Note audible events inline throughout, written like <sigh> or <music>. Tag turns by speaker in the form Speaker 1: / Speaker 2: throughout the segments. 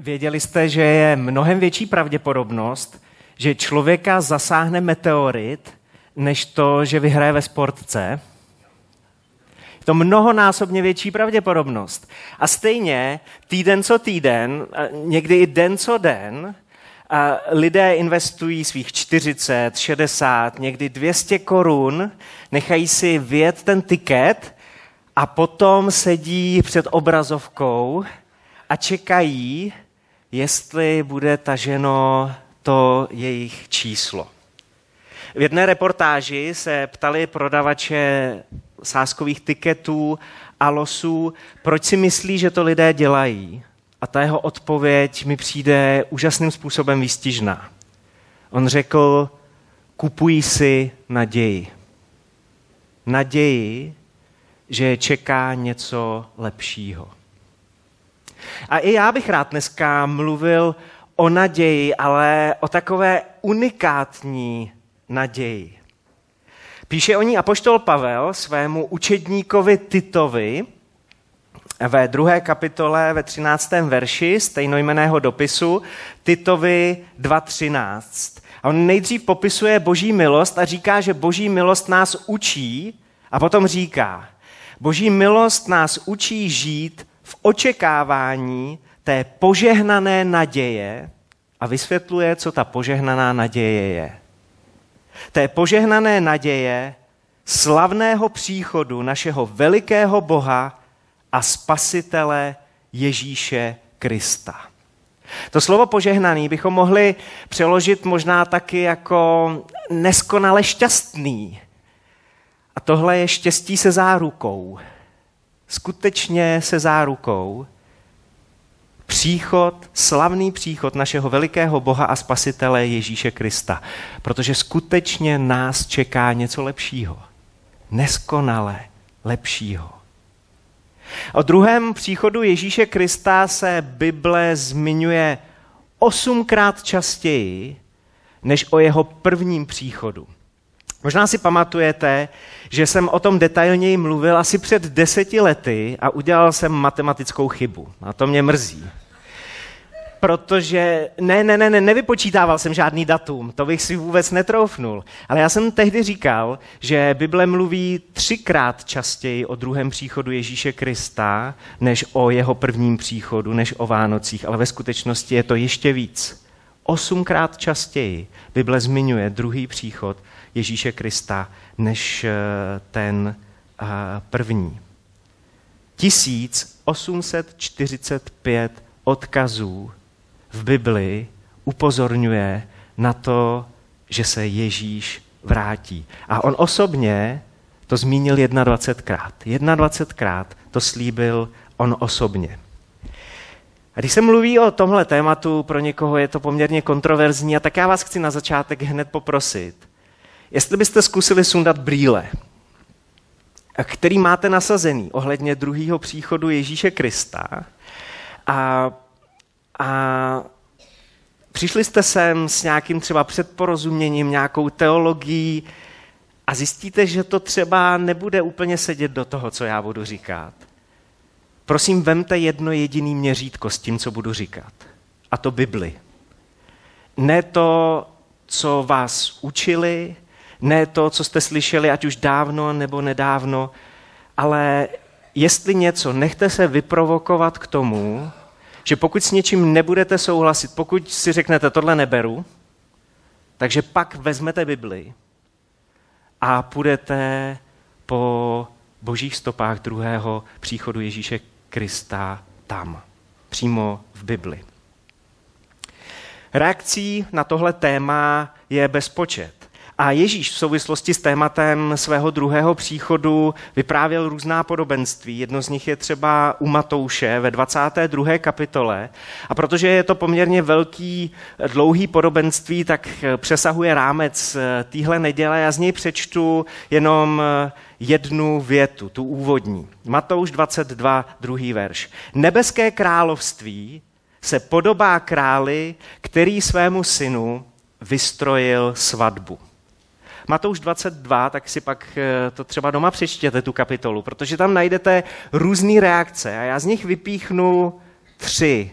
Speaker 1: Věděli jste, že je mnohem větší pravděpodobnost, že člověka zasáhne meteorit, než to, že vyhraje ve sportce? Je to mnohonásobně větší pravděpodobnost. A stejně týden co týden, někdy i den co den, lidé investují svých 40, 60, někdy 200 korun, nechají si vyjet ten tiket a potom sedí před obrazovkou a čekají, jestli bude taženo to jejich číslo. V jedné reportáži se ptali prodavače sáskových tiketů a losů, proč si myslí, že to lidé dělají. A ta jeho odpověď mi přijde úžasným způsobem výstižná. On řekl, kupují si naději. Naději, že čeká něco lepšího. A i já bych rád dneska mluvil o naději, ale o takové unikátní naději. Píše o ní apoštol Pavel svému učedníkovi Titovi ve druhé kapitole ve 13. verši stejnojmeného dopisu Titovi 2.13. A on nejdřív popisuje boží milost a říká, že boží milost nás učí a potom říká, boží milost nás učí žít v očekávání té požehnané naděje a vysvětluje, co ta požehnaná naděje je. Té požehnané naděje slavného příchodu našeho velikého Boha a spasitele Ježíše Krista. To slovo požehnaný bychom mohli přeložit možná taky jako neskonale šťastný. A tohle je štěstí se zárukou skutečně se zárukou příchod, slavný příchod našeho velikého Boha a Spasitele Ježíše Krista. Protože skutečně nás čeká něco lepšího. Neskonale lepšího. O druhém příchodu Ježíše Krista se Bible zmiňuje osmkrát častěji než o jeho prvním příchodu. Možná si pamatujete, že jsem o tom detailněji mluvil asi před deseti lety a udělal jsem matematickou chybu. A to mě mrzí. Protože, ne, ne, ne, ne, nevypočítával jsem žádný datum, to bych si vůbec netroufnul. Ale já jsem tehdy říkal, že Bible mluví třikrát častěji o druhém příchodu Ježíše Krista, než o jeho prvním příchodu, než o Vánocích, ale ve skutečnosti je to ještě víc. Osmkrát častěji Bible zmiňuje druhý příchod Ježíše Krista než eh, ten eh, první. 1845 odkazů v Bibli upozorňuje na to, že se Ježíš vrátí. A on osobně to zmínil 21krát. 21krát to slíbil on osobně. A když se mluví o tomhle tématu, pro někoho je to poměrně kontroverzní, a tak já vás chci na začátek hned poprosit, jestli byste zkusili sundat brýle, který máte nasazený ohledně druhého příchodu Ježíše Krista a, a přišli jste sem s nějakým třeba předporozuměním, nějakou teologií a zjistíte, že to třeba nebude úplně sedět do toho, co já budu říkat. Prosím, vemte jedno jediný měřítko s tím, co budu říkat. A to Bibli. Ne to, co vás učili, ne to, co jste slyšeli, ať už dávno nebo nedávno, ale jestli něco, nechte se vyprovokovat k tomu, že pokud s něčím nebudete souhlasit, pokud si řeknete, tohle neberu, takže pak vezmete Bibli a půjdete po božích stopách druhého příchodu Ježíše Krista tam, přímo v Bibli. Reakcí na tohle téma je bezpočet. A Ježíš v souvislosti s tématem svého druhého příchodu vyprávěl různá podobenství. Jedno z nich je třeba u Matouše ve 22. kapitole. A protože je to poměrně velký, dlouhý podobenství, tak přesahuje rámec eh, týhle neděle. Já z něj přečtu jenom eh, jednu větu, tu úvodní. Matouš 22, druhý verš. Nebeské království se podobá králi, který svému synu vystrojil svatbu. Matouš 22, tak si pak eh, to třeba doma přečtěte, tu kapitolu, protože tam najdete různé reakce a já z nich vypíchnu tři.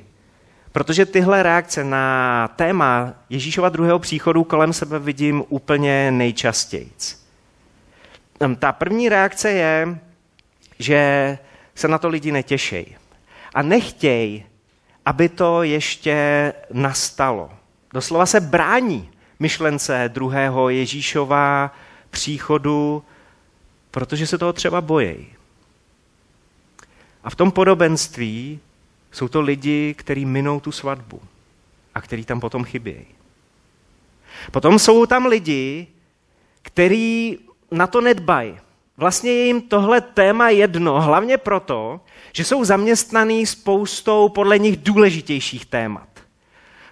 Speaker 1: Protože tyhle reakce na téma Ježíšova druhého příchodu kolem sebe vidím úplně nejčastěji. Ta první reakce je, že se na to lidi netěšejí. A nechtějí, aby to ještě nastalo. Doslova se brání myšlence druhého Ježíšova příchodu, protože se toho třeba bojí. A v tom podobenství jsou to lidi, kteří minou tu svatbu a kteří tam potom chybějí. Potom jsou tam lidi, kteří na to nedbají. Vlastně je jim tohle téma jedno, hlavně proto, že jsou zaměstnaný spoustou podle nich důležitějších témat.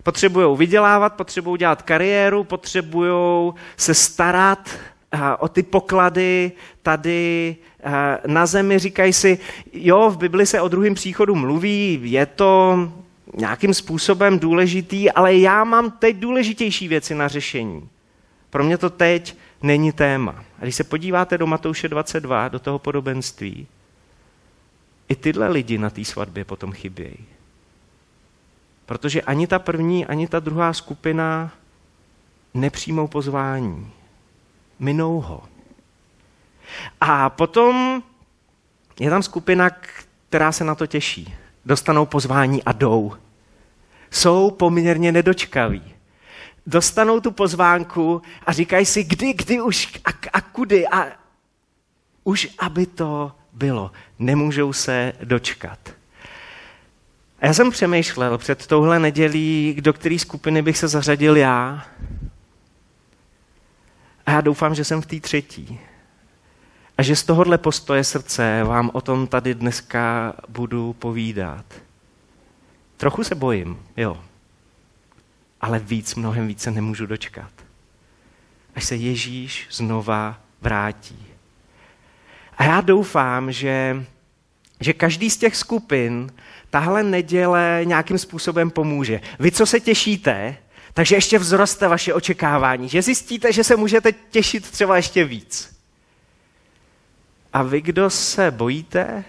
Speaker 1: Potřebují vydělávat, potřebují dělat kariéru, potřebují se starat o ty poklady tady na zemi. Říkají si, jo, v Bibli se o druhém příchodu mluví, je to nějakým způsobem důležitý, ale já mám teď důležitější věci na řešení. Pro mě to teď není téma. A když se podíváte do Matouše 22, do toho podobenství, i tyhle lidi na té svatbě potom chybějí. Protože ani ta první, ani ta druhá skupina nepřijmou pozvání. Minou ho. A potom je tam skupina, která se na to těší. Dostanou pozvání a jdou. Jsou poměrně nedočkaví. Dostanou tu pozvánku a říkají si, kdy, kdy už a, a kudy. A už aby to bylo. Nemůžou se dočkat. A já jsem přemýšlel před touhle nedělí, do které skupiny bych se zařadil já. A já doufám, že jsem v té třetí. A že z tohohle postoje srdce vám o tom tady dneska budu povídat. Trochu se bojím, jo. Ale víc, mnohem více nemůžu dočkat. Až se Ježíš znova vrátí. A já doufám, že, že každý z těch skupin tahle neděle nějakým způsobem pomůže. Vy, co se těšíte, takže ještě vzroste vaše očekávání, že zjistíte, že se můžete těšit třeba ještě víc. A vy, kdo se bojíte,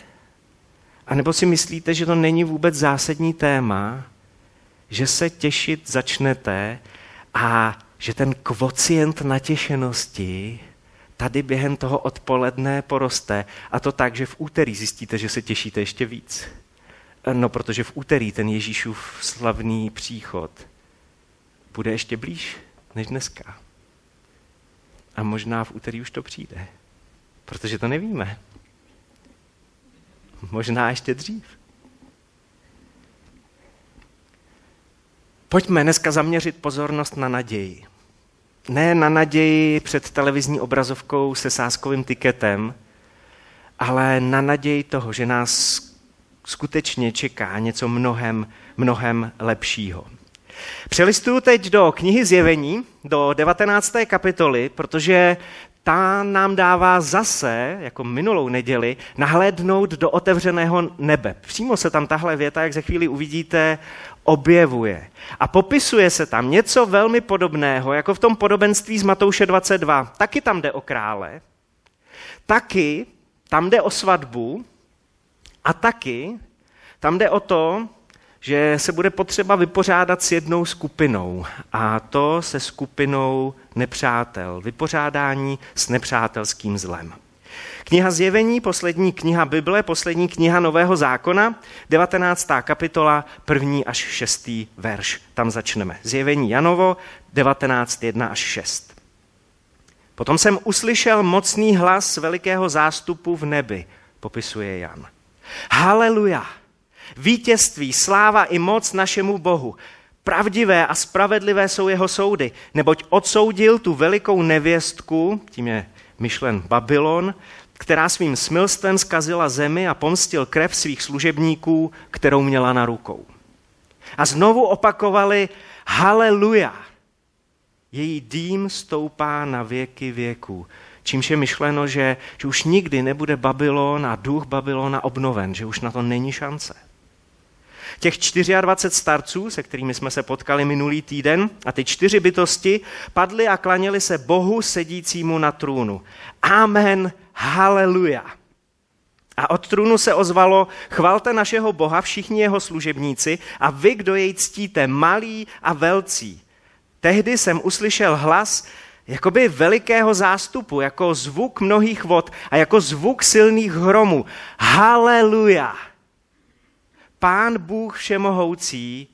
Speaker 1: anebo si myslíte, že to není vůbec zásadní téma, že se těšit začnete a že ten kvocient natěšenosti tady během toho odpoledne poroste. A to tak, že v úterý zjistíte, že se těšíte ještě víc. No, protože v úterý ten Ježíšův slavný příchod bude ještě blíž než dneska. A možná v úterý už to přijde, protože to nevíme. Možná ještě dřív. Pojďme dneska zaměřit pozornost na naději. Ne na naději před televizní obrazovkou se sáskovým tiketem, ale na naději toho, že nás skutečně čeká něco mnohem, mnohem lepšího. Přelistuju teď do knihy Zjevení, do 19. kapitoly, protože ta nám dává zase, jako minulou neděli, nahlédnout do otevřeného nebe. Přímo se tam tahle věta, jak za chvíli uvidíte, objevuje. A popisuje se tam něco velmi podobného, jako v tom podobenství z Matouše 22. Taky tam jde o krále, taky tam jde o svatbu a taky tam jde o to, že se bude potřeba vypořádat s jednou skupinou a to se skupinou nepřátel, vypořádání s nepřátelským zlem. Kniha Zjevení, poslední kniha Bible, poslední kniha Nového zákona, 19. kapitola, první až šestý verš. Tam začneme. Zjevení Janovo, 19, 1 až 6. Potom jsem uslyšel mocný hlas velikého zástupu v nebi, popisuje Jan. Haleluja! Vítězství, sláva i moc našemu Bohu. Pravdivé a spravedlivé jsou jeho soudy, neboť odsoudil tu velikou nevěstku, tím je myšlen Babylon, která svým smilstvem zkazila zemi a pomstil krev svých služebníků, kterou měla na rukou. A znovu opakovali Haleluja! Její dým stoupá na věky věků. Čímž je myšleno, že, že už nikdy nebude Babylon a duch Babylona obnoven, že už na to není šance. Těch 24 starců, se kterými jsme se potkali minulý týden, a ty čtyři bytosti padly a klaněli se Bohu sedícímu na trůnu. Amen, haleluja. A od trůnu se ozvalo, chvalte našeho Boha všichni jeho služebníci a vy, kdo jej ctíte, malí a velcí. Tehdy jsem uslyšel hlas jakoby velikého zástupu, jako zvuk mnohých vod a jako zvuk silných hromů. Haleluja! Pán Bůh všemohoucí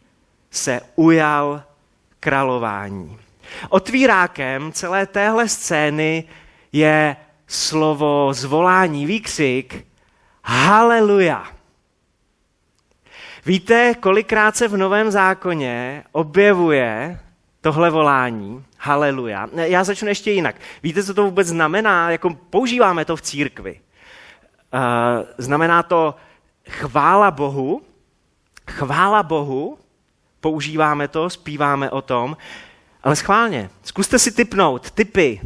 Speaker 1: se ujal králování. Otvírákem celé téhle scény je slovo zvolání, výkřik Haleluja. Víte, kolikrát se v Novém zákoně objevuje tohle volání, haleluja. Já začnu ještě jinak. Víte, co to vůbec znamená? Jako používáme to v církvi. Uh, znamená to chvála Bohu, chvála Bohu, používáme to, zpíváme o tom, ale schválně, zkuste si typnout, typy.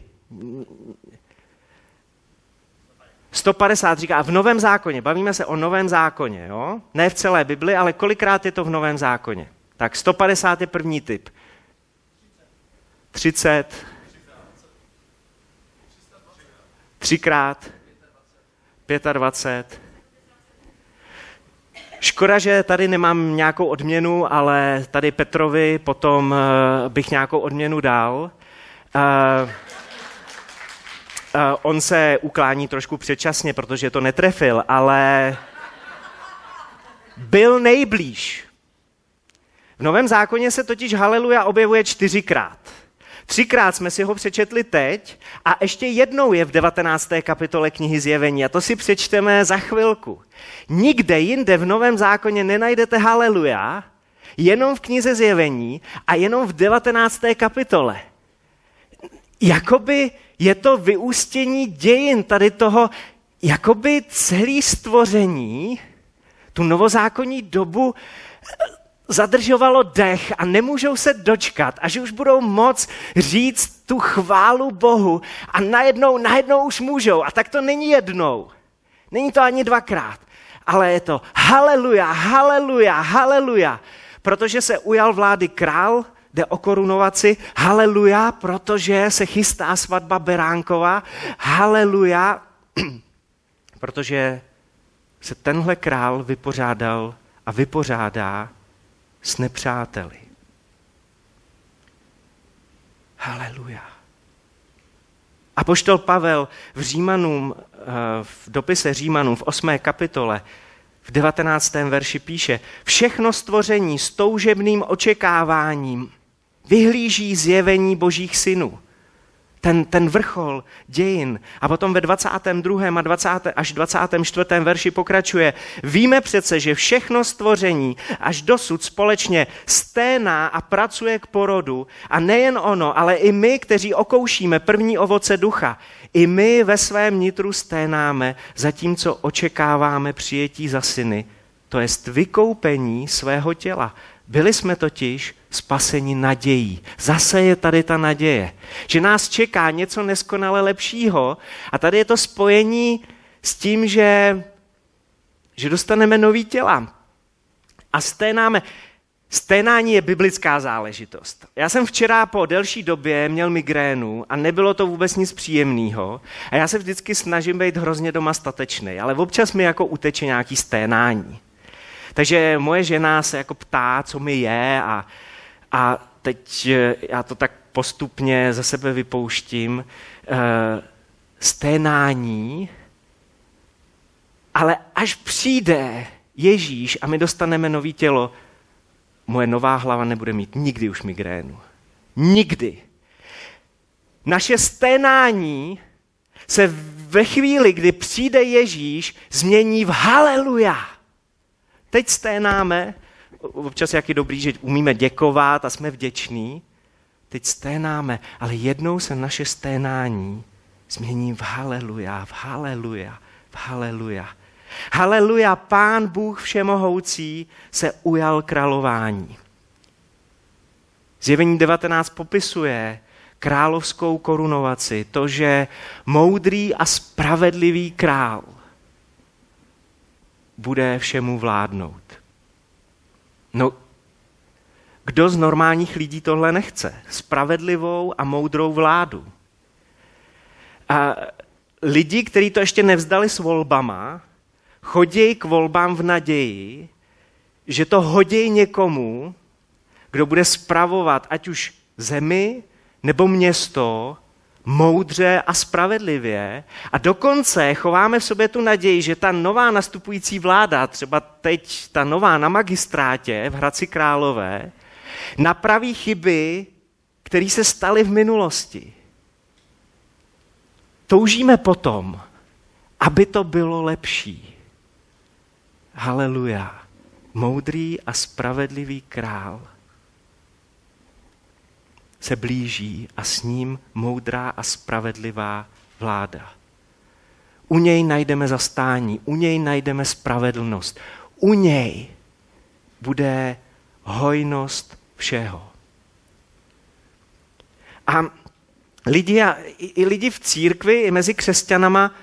Speaker 1: 150 říká, v Novém zákoně, bavíme se o Novém zákoně, jo? ne v celé Bibli, ale kolikrát je to v Novém zákoně. Tak 150 je první typ. 30. Třikrát. 25. Škoda, že tady nemám nějakou odměnu, ale tady Petrovi potom eh, bych nějakou odměnu dal. Uh, uh, on se uklání trošku předčasně, protože to netrefil, ale byl nejblíž. V Novém zákoně se totiž haleluja objevuje čtyřikrát. Třikrát jsme si ho přečetli teď a ještě jednou je v 19. kapitole knihy Zjevení a to si přečteme za chvilku. Nikde jinde v Novém zákoně nenajdete haleluja, jenom v knize Zjevení a jenom v 19. kapitole. Jakoby je to vyústění dějin tady toho, jakoby celý stvoření, tu novozákonní dobu zadržovalo dech a nemůžou se dočkat, až už budou moc říct tu chválu Bohu a najednou, najednou už můžou. A tak to není jednou. Není to ani dvakrát. Ale je to haleluja, haleluja, haleluja. Protože se ujal vlády král, jde o korunovaci, haleluja, protože se chystá svatba Beránkova, haleluja, <clears throat> protože se tenhle král vypořádal a vypořádá s nepřáteli. Haleluja. A poštol Pavel v Římanům, eh, v dopise Římanům v 8. kapitole v 19. verši píše, všechno stvoření s toužebným očekáváním vyhlíží zjevení božích synů ten, ten vrchol dějin. A potom ve 22. a 20. až 24. verši pokračuje. Víme přece, že všechno stvoření až dosud společně sténá a pracuje k porodu. A nejen ono, ale i my, kteří okoušíme první ovoce ducha, i my ve svém nitru sténáme, zatímco očekáváme přijetí za syny, to jest vykoupení svého těla. Byli jsme totiž spaseni nadějí. Zase je tady ta naděje, že nás čeká něco neskonale lepšího a tady je to spojení s tím, že, že dostaneme nový těla. A sténáme. Sténání je biblická záležitost. Já jsem včera po delší době měl migrénu a nebylo to vůbec nic příjemného. A já se vždycky snažím být hrozně doma statečný, ale občas mi jako uteče nějaký sténání. Takže moje žena se jako ptá, co mi je a, a teď eh, já to tak postupně ze sebe vypouštím. E, sténání, ale až přijde Ježíš a my dostaneme nový tělo, moje nová hlava nebude mít nikdy už migrénu. Nikdy. Naše sténání se ve chvíli, kdy přijde Ježíš, změní v haleluja. Teď sténáme, občas jak je dobrý, že umíme děkovat a jsme vděční, teď sténáme, ale jednou se naše sténání změní v haleluja, v haleluja, v haleluja. Haleluja, pán Bůh všemohoucí se ujal králování. Zjevení 19 popisuje královskou korunovaci, to, že moudrý a spravedlivý král bude všemu vládnout. No, kdo z normálních lidí tohle nechce? Spravedlivou a moudrou vládu. A lidi, kteří to ještě nevzdali s volbama, chodějí k volbám v naději, že to hodí někomu, kdo bude spravovat ať už zemi nebo město moudře a spravedlivě a dokonce chováme v sobě tu naději, že ta nová nastupující vláda, třeba teď ta nová na magistrátě v Hradci Králové, napraví chyby, které se staly v minulosti. Toužíme potom, aby to bylo lepší. Haleluja. Moudrý a spravedlivý král se blíží a s ním moudrá a spravedlivá vláda. U něj najdeme zastání, u něj najdeme spravedlnost, u něj bude hojnost všeho. A lidi, a, i lidi v církvi, i mezi křesťanama,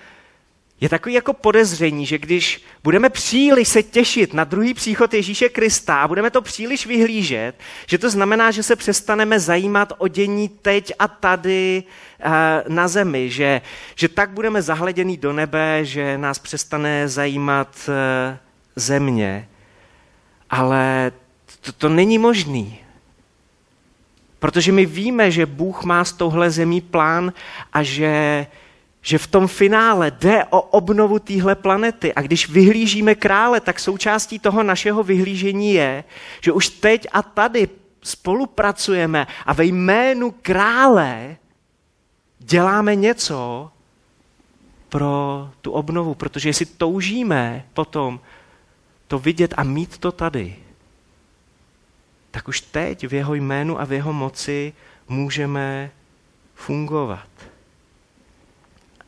Speaker 1: je takový jako podezření, že když budeme příliš se těšit na druhý příchod Ježíše Krista a budeme to příliš vyhlížet, že to znamená, že se přestaneme zajímat o dění teď a tady eh, na zemi, že, že tak budeme zahleděný do nebe, že nás přestane zajímat eh, země. Ale to, to není možný. Protože my víme, že Bůh má s touhle zemí plán a že že v tom finále jde o obnovu téhle planety. A když vyhlížíme krále, tak součástí toho našeho vyhlížení je, že už teď a tady spolupracujeme a ve jménu krále děláme něco pro tu obnovu, protože jestli toužíme potom to vidět a mít to tady, tak už teď v jeho jménu a v jeho moci můžeme fungovat.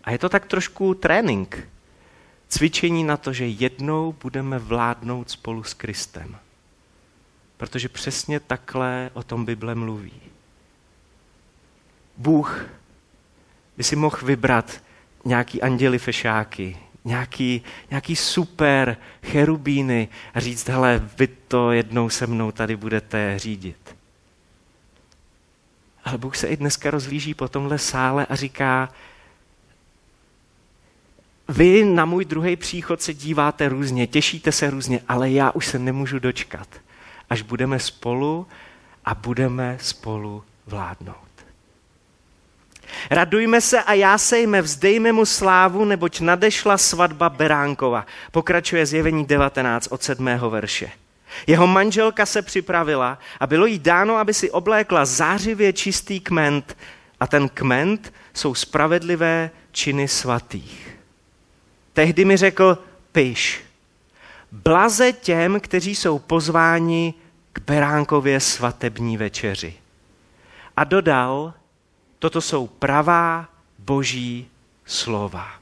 Speaker 1: A je to tak trošku trénink, cvičení na to, že jednou budeme vládnout spolu s Kristem. Protože přesně takhle o tom Bible mluví. Bůh by si mohl vybrat nějaký anděli fešáky, nějaký, nějaký super cherubíny a říct, hele, vy to jednou se mnou tady budete řídit. Ale Bůh se i dneska rozlíží po tomhle sále a říká, vy na můj druhý příchod se díváte různě, těšíte se různě, ale já už se nemůžu dočkat, až budeme spolu a budeme spolu vládnout. Radujme se a jásejme, vzdejme mu slávu, neboť nadešla svatba Beránkova. Pokračuje zjevení 19 od 7. verše. Jeho manželka se připravila a bylo jí dáno, aby si oblékla zářivě čistý kment a ten kment jsou spravedlivé činy svatých. Tehdy mi řekl, piš, blaze těm, kteří jsou pozváni k beránkově svatební večeři. A dodal, toto jsou pravá boží slova.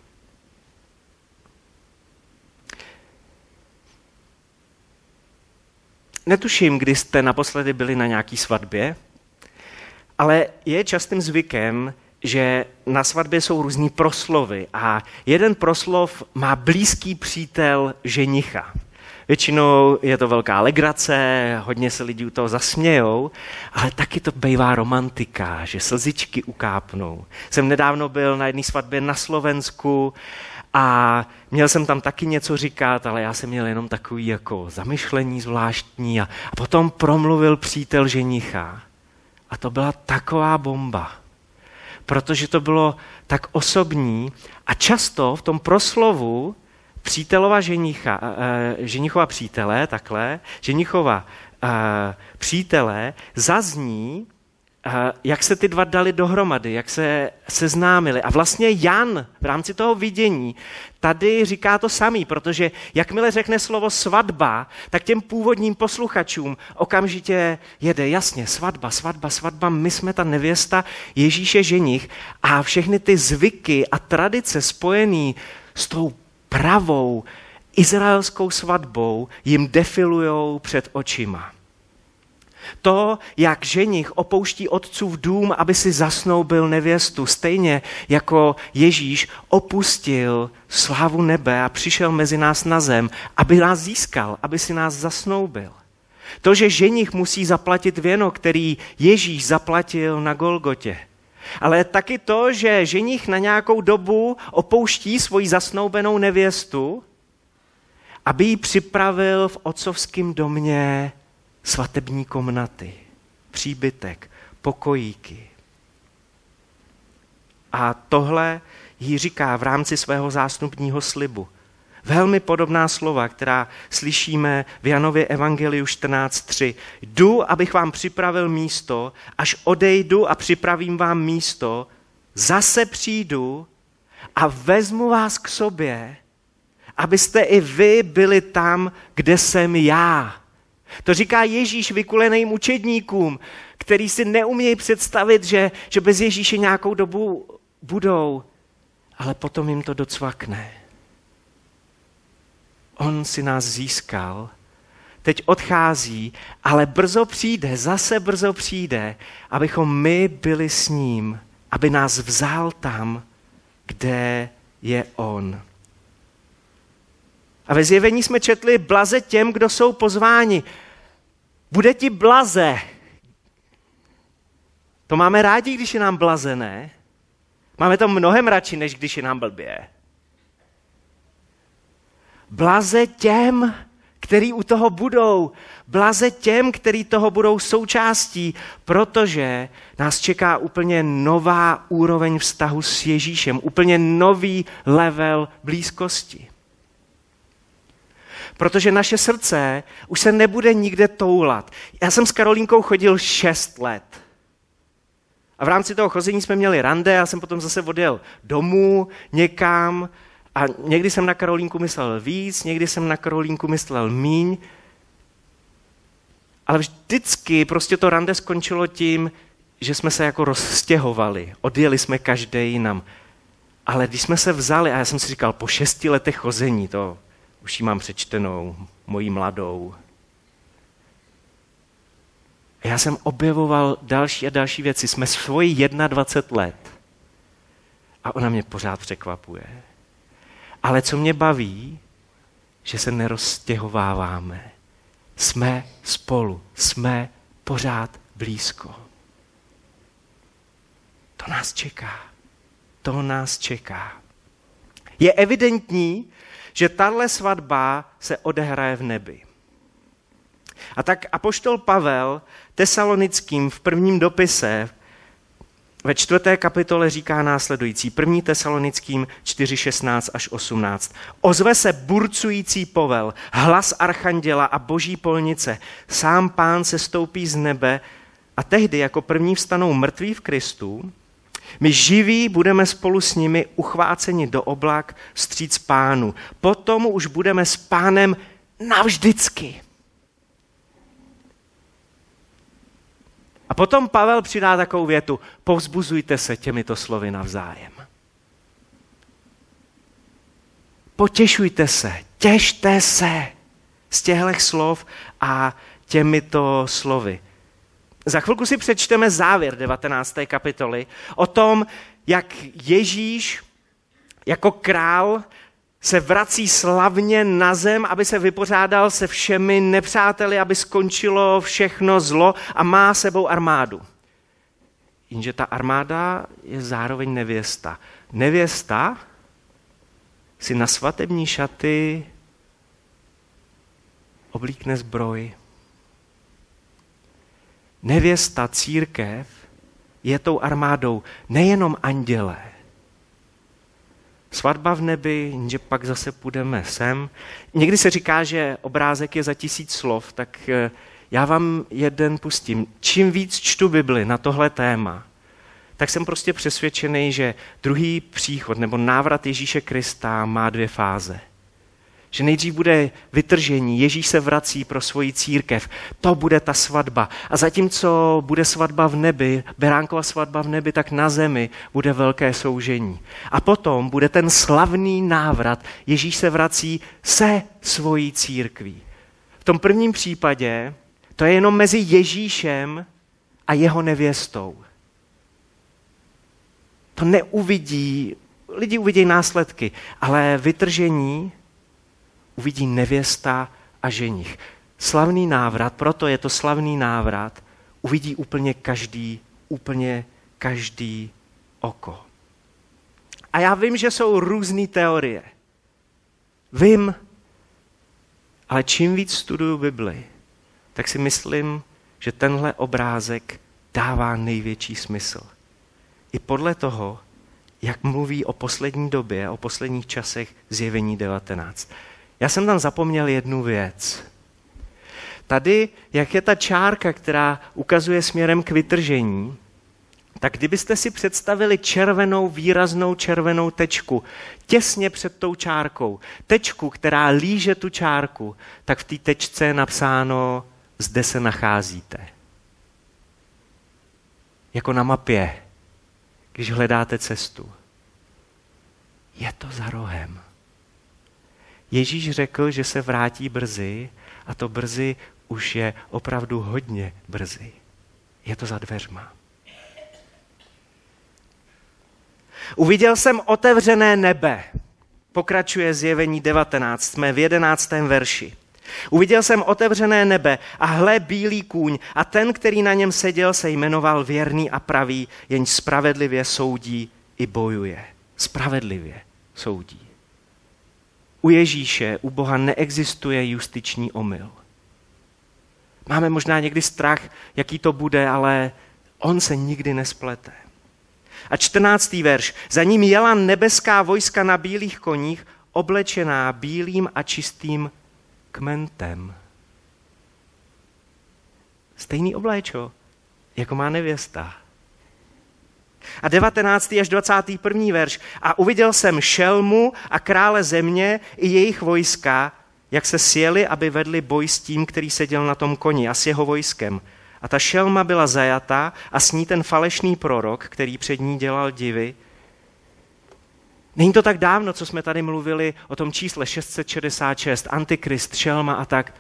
Speaker 1: Netuším, kdy jste naposledy byli na nějaký svatbě, ale je častým zvykem, že na svatbě jsou různý proslovy a jeden proslov má blízký přítel ženicha. Většinou je to velká legrace, hodně se lidi u toho zasmějou, ale taky to bývá romantika, že slzičky ukápnou. Jsem nedávno byl na jedné svatbě na Slovensku a měl jsem tam taky něco říkat, ale já jsem měl jenom takový jako zamyšlení zvláštní a, a potom promluvil přítel ženicha. A to byla taková bomba protože to bylo tak osobní a často v tom proslovu přítelova ženicha, uh, ženichova přítele, takhle, ženichova uh, přítele zazní jak se ty dva dali dohromady, jak se seznámili. A vlastně Jan v rámci toho vidění tady říká to samý, protože jakmile řekne slovo svatba, tak těm původním posluchačům okamžitě jede, jasně, svatba, svatba, svatba, my jsme ta nevěsta, Ježíše ženich a všechny ty zvyky a tradice spojené s tou pravou izraelskou svatbou jim defilujou před očima. To, jak ženich opouští otcův dům, aby si zasnoubil nevěstu, stejně jako Ježíš opustil slávu nebe a přišel mezi nás na zem, aby nás získal, aby si nás zasnoubil. To, že ženich musí zaplatit věno, který Ježíš zaplatil na Golgotě. Ale taky to, že ženich na nějakou dobu opouští svoji zasnoubenou nevěstu aby jí připravil v otcovském domě svatební komnaty, příbytek, pokojíky. A tohle jí říká v rámci svého zásnubního slibu. Velmi podobná slova, která slyšíme v Janově Evangeliu 14.3. Jdu, abych vám připravil místo, až odejdu a připravím vám místo, zase přijdu a vezmu vás k sobě, abyste i vy byli tam, kde jsem já. To říká Ježíš vykuleným učedníkům, který si neumějí představit, že, že bez Ježíše nějakou dobu budou, ale potom jim to docvakne. On si nás získal, teď odchází, ale brzo přijde, zase brzo přijde, abychom my byli s ním, aby nás vzal tam, kde je on. A ve zjevení jsme četli blaze těm, kdo jsou pozváni. Bude ti blaze. To máme rádi, když je nám blaze, ne? Máme to mnohem radši, než když je nám blbě. Blaze těm, který u toho budou. Blaze těm, který toho budou součástí, protože nás čeká úplně nová úroveň vztahu s Ježíšem, úplně nový level blízkosti. Protože naše srdce už se nebude nikde toulat. Já jsem s Karolínkou chodil šest let. A v rámci toho chození jsme měli rande, já jsem potom zase odjel domů, někam, a někdy jsem na Karolínku myslel víc, někdy jsem na Karolínku myslel míň, ale vždycky prostě to rande skončilo tím, že jsme se jako rozstěhovali, odjeli jsme každý jinam. Ale když jsme se vzali, a já jsem si říkal, po šesti letech chození, to už ji mám přečtenou, mojí mladou. A já jsem objevoval další a další věci. Jsme svoji 21 let. A ona mě pořád překvapuje. Ale co mě baví, že se nerozstěhováváme. Jsme spolu, jsme pořád blízko. To nás čeká. To nás čeká. Je evidentní, že tahle svatba se odehraje v nebi. A tak apoštol Pavel tesalonickým v prvním dopise ve čtvrté kapitole říká následující, první tesalonickým 4.16 až 18. Ozve se burcující povel, hlas archanděla a boží polnice. Sám pán se stoupí z nebe a tehdy jako první vstanou mrtví v Kristu, my živí budeme spolu s nimi uchváceni do oblak stříc pánu. Potom už budeme s pánem navždycky. A potom Pavel přidá takovou větu, povzbuzujte se těmito slovy navzájem. Potěšujte se, těšte se z těchto slov a těmito slovy. Za chvilku si přečteme závěr 19. kapitoly o tom, jak Ježíš jako král se vrací slavně na zem, aby se vypořádal se všemi nepřáteli, aby skončilo všechno zlo a má sebou armádu. Jenže ta armáda je zároveň nevěsta. Nevěsta si na svatební šaty oblíkne zbroj. Nevěsta, církev je tou armádou nejenom andělé, Svatba v nebi, že pak zase půjdeme sem. Někdy se říká, že obrázek je za tisíc slov, tak eh, já vám jeden pustím. Čím víc čtu Bibli na tohle téma, tak jsem prostě přesvědčený, že druhý příchod nebo návrat Ježíše Krista má dvě fáze že nejdřív bude vytržení, Ježíš se vrací pro svoji církev, to bude ta svatba. A zatímco bude svatba v nebi, Beránkova svatba v nebi, tak na zemi bude velké soužení. A potom bude ten slavný návrat, Ježíš se vrací se svojí církví. V tom prvním případě to je jenom mezi Ježíšem a jeho nevěstou. To neuvidí, lidi uvidí následky, ale vytržení uvidí nevěsta a ženich. Slavný návrat, proto je to slavný návrat, uvidí úplně každý, úplně každý oko. A já vím, že jsou různé teorie. Vím, Ale čím víc studuju Bibli, tak si myslím, že tenhle obrázek dává největší smysl. I podle toho, jak mluví o poslední době, o posledních časech zjevení 19. Já jsem tam zapomněl jednu věc. Tady, jak je ta čárka, která ukazuje směrem k vytržení, tak kdybyste si představili červenou, výraznou červenou tečku těsně před tou čárkou, tečku, která líže tu čárku, tak v té tečce je napsáno, zde se nacházíte. Jako na mapě, když hledáte cestu. Je to za rohem. Ježíš řekl, že se vrátí brzy a to brzy už je opravdu hodně brzy. Je to za dveřma. Uviděl jsem otevřené nebe. Pokračuje zjevení 19, jsme v 11. verši. Uviděl jsem otevřené nebe a hle bílý kůň a ten, který na něm seděl, se jmenoval věrný a pravý, jen spravedlivě soudí i bojuje. Spravedlivě soudí. U Ježíše, u Boha neexistuje justiční omyl. Máme možná někdy strach, jaký to bude, ale on se nikdy nesplete. A čtrnáctý verš. Za ním jela nebeská vojska na bílých koních, oblečená bílým a čistým kmentem. Stejný obléčo, jako má nevěsta. A 19. až 21. verš. A uviděl jsem šelmu a krále země i jejich vojska, jak se sjeli, aby vedli boj s tím, který seděl na tom koni a s jeho vojskem. A ta šelma byla zajata a s ní ten falešný prorok, který před ní dělal divy. Není to tak dávno, co jsme tady mluvili o tom čísle 666, antikrist, šelma a tak.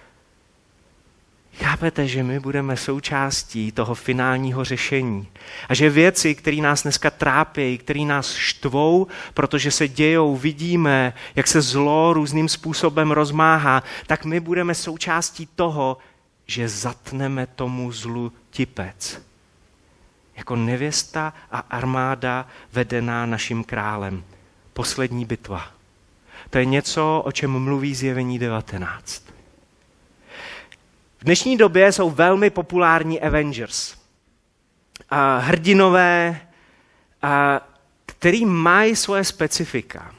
Speaker 1: Chápete, že my budeme součástí toho finálního řešení a že věci, které nás dneska trápí, které nás štvou, protože se dějou, vidíme, jak se zlo různým způsobem rozmáhá, tak my budeme součástí toho, že zatneme tomu zlu tipec. Jako nevěsta a armáda vedená naším králem. Poslední bitva. To je něco, o čem mluví zjevení 19. V dnešní době jsou velmi populární Avengers. A hrdinové, a, který mají svoje specifika.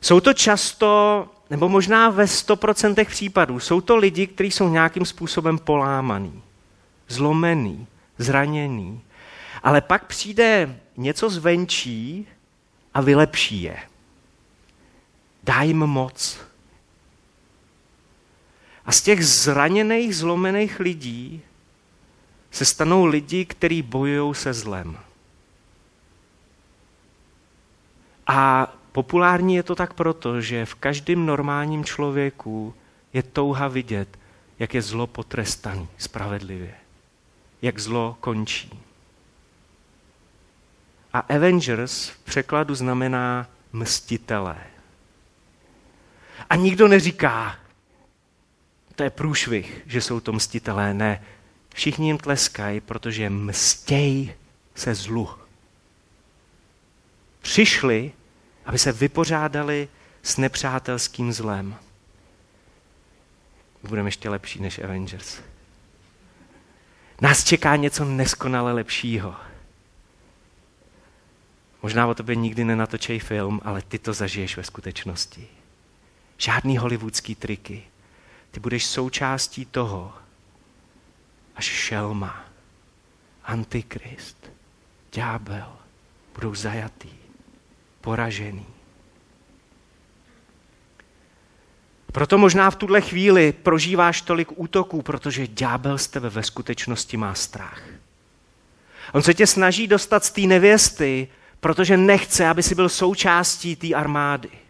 Speaker 1: Jsou to často, nebo možná ve 100% případů, jsou to lidi, kteří jsou nějakým způsobem polámaný, zlomený, zraněný. Ale pak přijde něco zvenčí a vylepší je. Dá jim moc. A z těch zraněných, zlomených lidí se stanou lidi, kteří bojují se zlem. A populární je to tak proto, že v každém normálním člověku je touha vidět, jak je zlo potrestaný spravedlivě. Jak zlo končí. A Avengers v překladu znamená mstitelé. A nikdo neříká, to je průšvih, že jsou to mstitelé. Ne, všichni jim tleskají, protože mstěj se zlu. Přišli, aby se vypořádali s nepřátelským zlem. Budeme ještě lepší než Avengers. Nás čeká něco neskonale lepšího. Možná o tobě nikdy nenatočej film, ale ty to zažiješ ve skutečnosti. Žádný hollywoodský triky, ty budeš součástí toho, až šelma, antikrist, ďábel budou zajatý, poražený. Proto možná v tuhle chvíli prožíváš tolik útoků, protože ďábel z tebe ve skutečnosti má strach. On se tě snaží dostat z té nevěsty, protože nechce, aby si byl součástí té armády.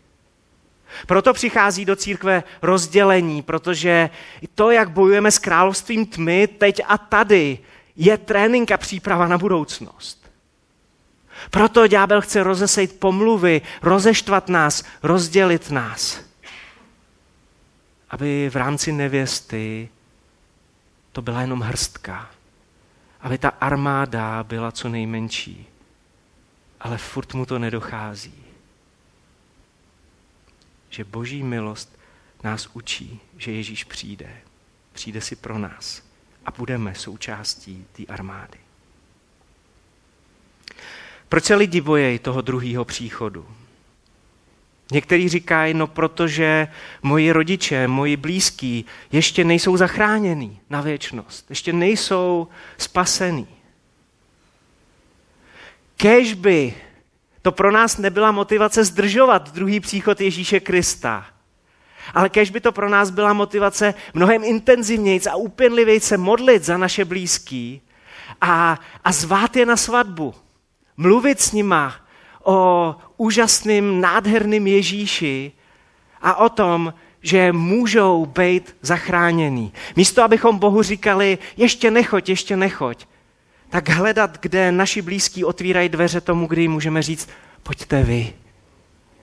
Speaker 1: Proto přichází do církve rozdělení, protože to, jak bojujeme s královstvím tmy teď a tady, je trénink a příprava na budoucnost. Proto ďábel chce rozesejt pomluvy, rozeštvat nás, rozdělit nás. Aby v rámci nevěsty to byla jenom hrstka. Aby ta armáda byla co nejmenší. Ale furt mu to nedochází že boží milost nás učí, že Ježíš přijde. Přijde si pro nás a budeme součástí té armády. Proč se lidi bojejí toho druhého příchodu? Někteří říkají, no protože moji rodiče, moji blízkí ještě nejsou zachráněni na věčnost, ještě nejsou spasení. Kež by to pro nás nebyla motivace zdržovat druhý příchod Ježíše Krista, ale kež by to pro nás byla motivace mnohem intenzivnějc a úpěnlivěji se modlit za naše blízký a, a zvát je na svatbu, mluvit s nima o úžasným, nádherným Ježíši a o tom, že můžou být zachráněni. Místo, abychom Bohu říkali, ještě nechoď, ještě nechoď, tak hledat, kde naši blízkí otvírají dveře tomu, kdy můžeme říct, pojďte vy,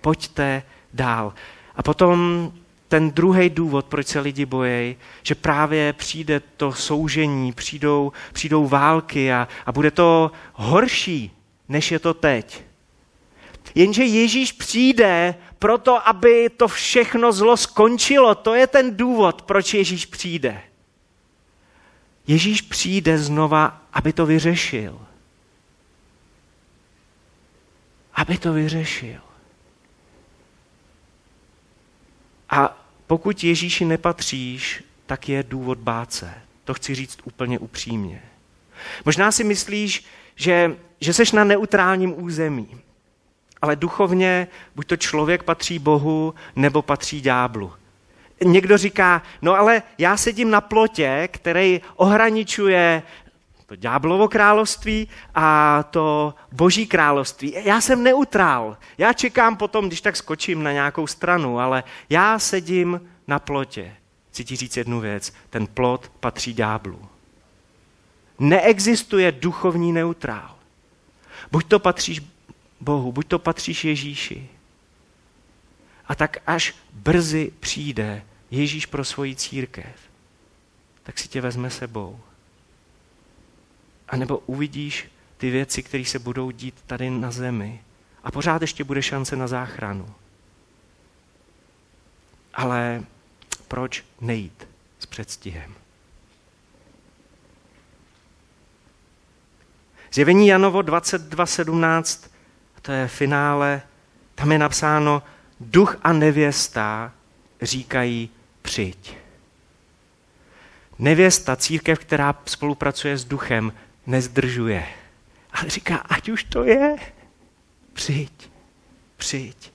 Speaker 1: pojďte dál. A potom ten druhý důvod, proč se lidi bojejí, že právě přijde to soužení, přijdou, přijdou války a, a bude to horší, než je to teď. Jenže Ježíš přijde proto, aby to všechno zlo skončilo. To je ten důvod, proč Ježíš přijde. Ježíš přijde znova, aby to vyřešil. Aby to vyřešil. A pokud Ježíši nepatříš, tak je důvod bát se. To chci říct úplně upřímně. Možná si myslíš, že, že seš na neutrálním území, ale duchovně buď to člověk patří Bohu, nebo patří ďáblu. Někdo říká, no ale já sedím na plotě, který ohraničuje to ďáblovo království a to boží království. Já jsem neutrál. Já čekám potom, když tak skočím na nějakou stranu, ale já sedím na plotě. Chci ti říct jednu věc. Ten plot patří ďáblu. Neexistuje duchovní neutrál. Buď to patříš Bohu, buď to patříš Ježíši. A tak až brzy přijde Ježíš pro svoji církev, tak si tě vezme sebou. A nebo uvidíš ty věci, které se budou dít tady na zemi. A pořád ještě bude šance na záchranu. Ale proč nejít s předstihem? Zjevení Janovo 22.17, to je finále, tam je napsáno, duch a nevěsta říkají přijď. Nevěsta, církev, která spolupracuje s duchem, nezdržuje. Ale říká, ať už to je, přijď, přijď.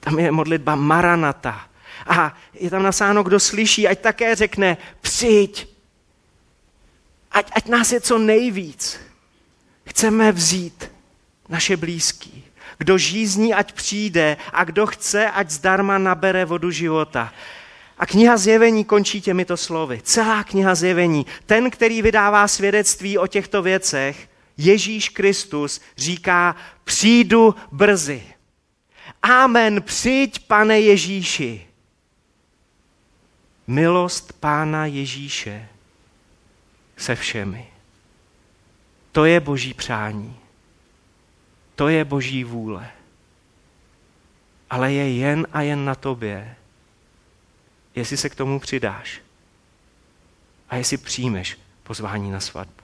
Speaker 1: Tam je modlitba Maranata. A je tam nasáno, kdo slyší, ať také řekne, přijď. Ať, ať nás je co nejvíc. Chceme vzít naše blízký. Kdo žízní, ať přijde a kdo chce, ať zdarma nabere vodu života. A kniha zjevení končí těmito slovy. Celá kniha zjevení. Ten, který vydává svědectví o těchto věcech, Ježíš Kristus, říká, přijdu brzy. Amen, přijď, pane Ježíši. Milost pána Ježíše se všemi. To je boží přání. To je boží vůle. Ale je jen a jen na tobě, jestli se k tomu přidáš a jestli přijmeš pozvání na svatbu.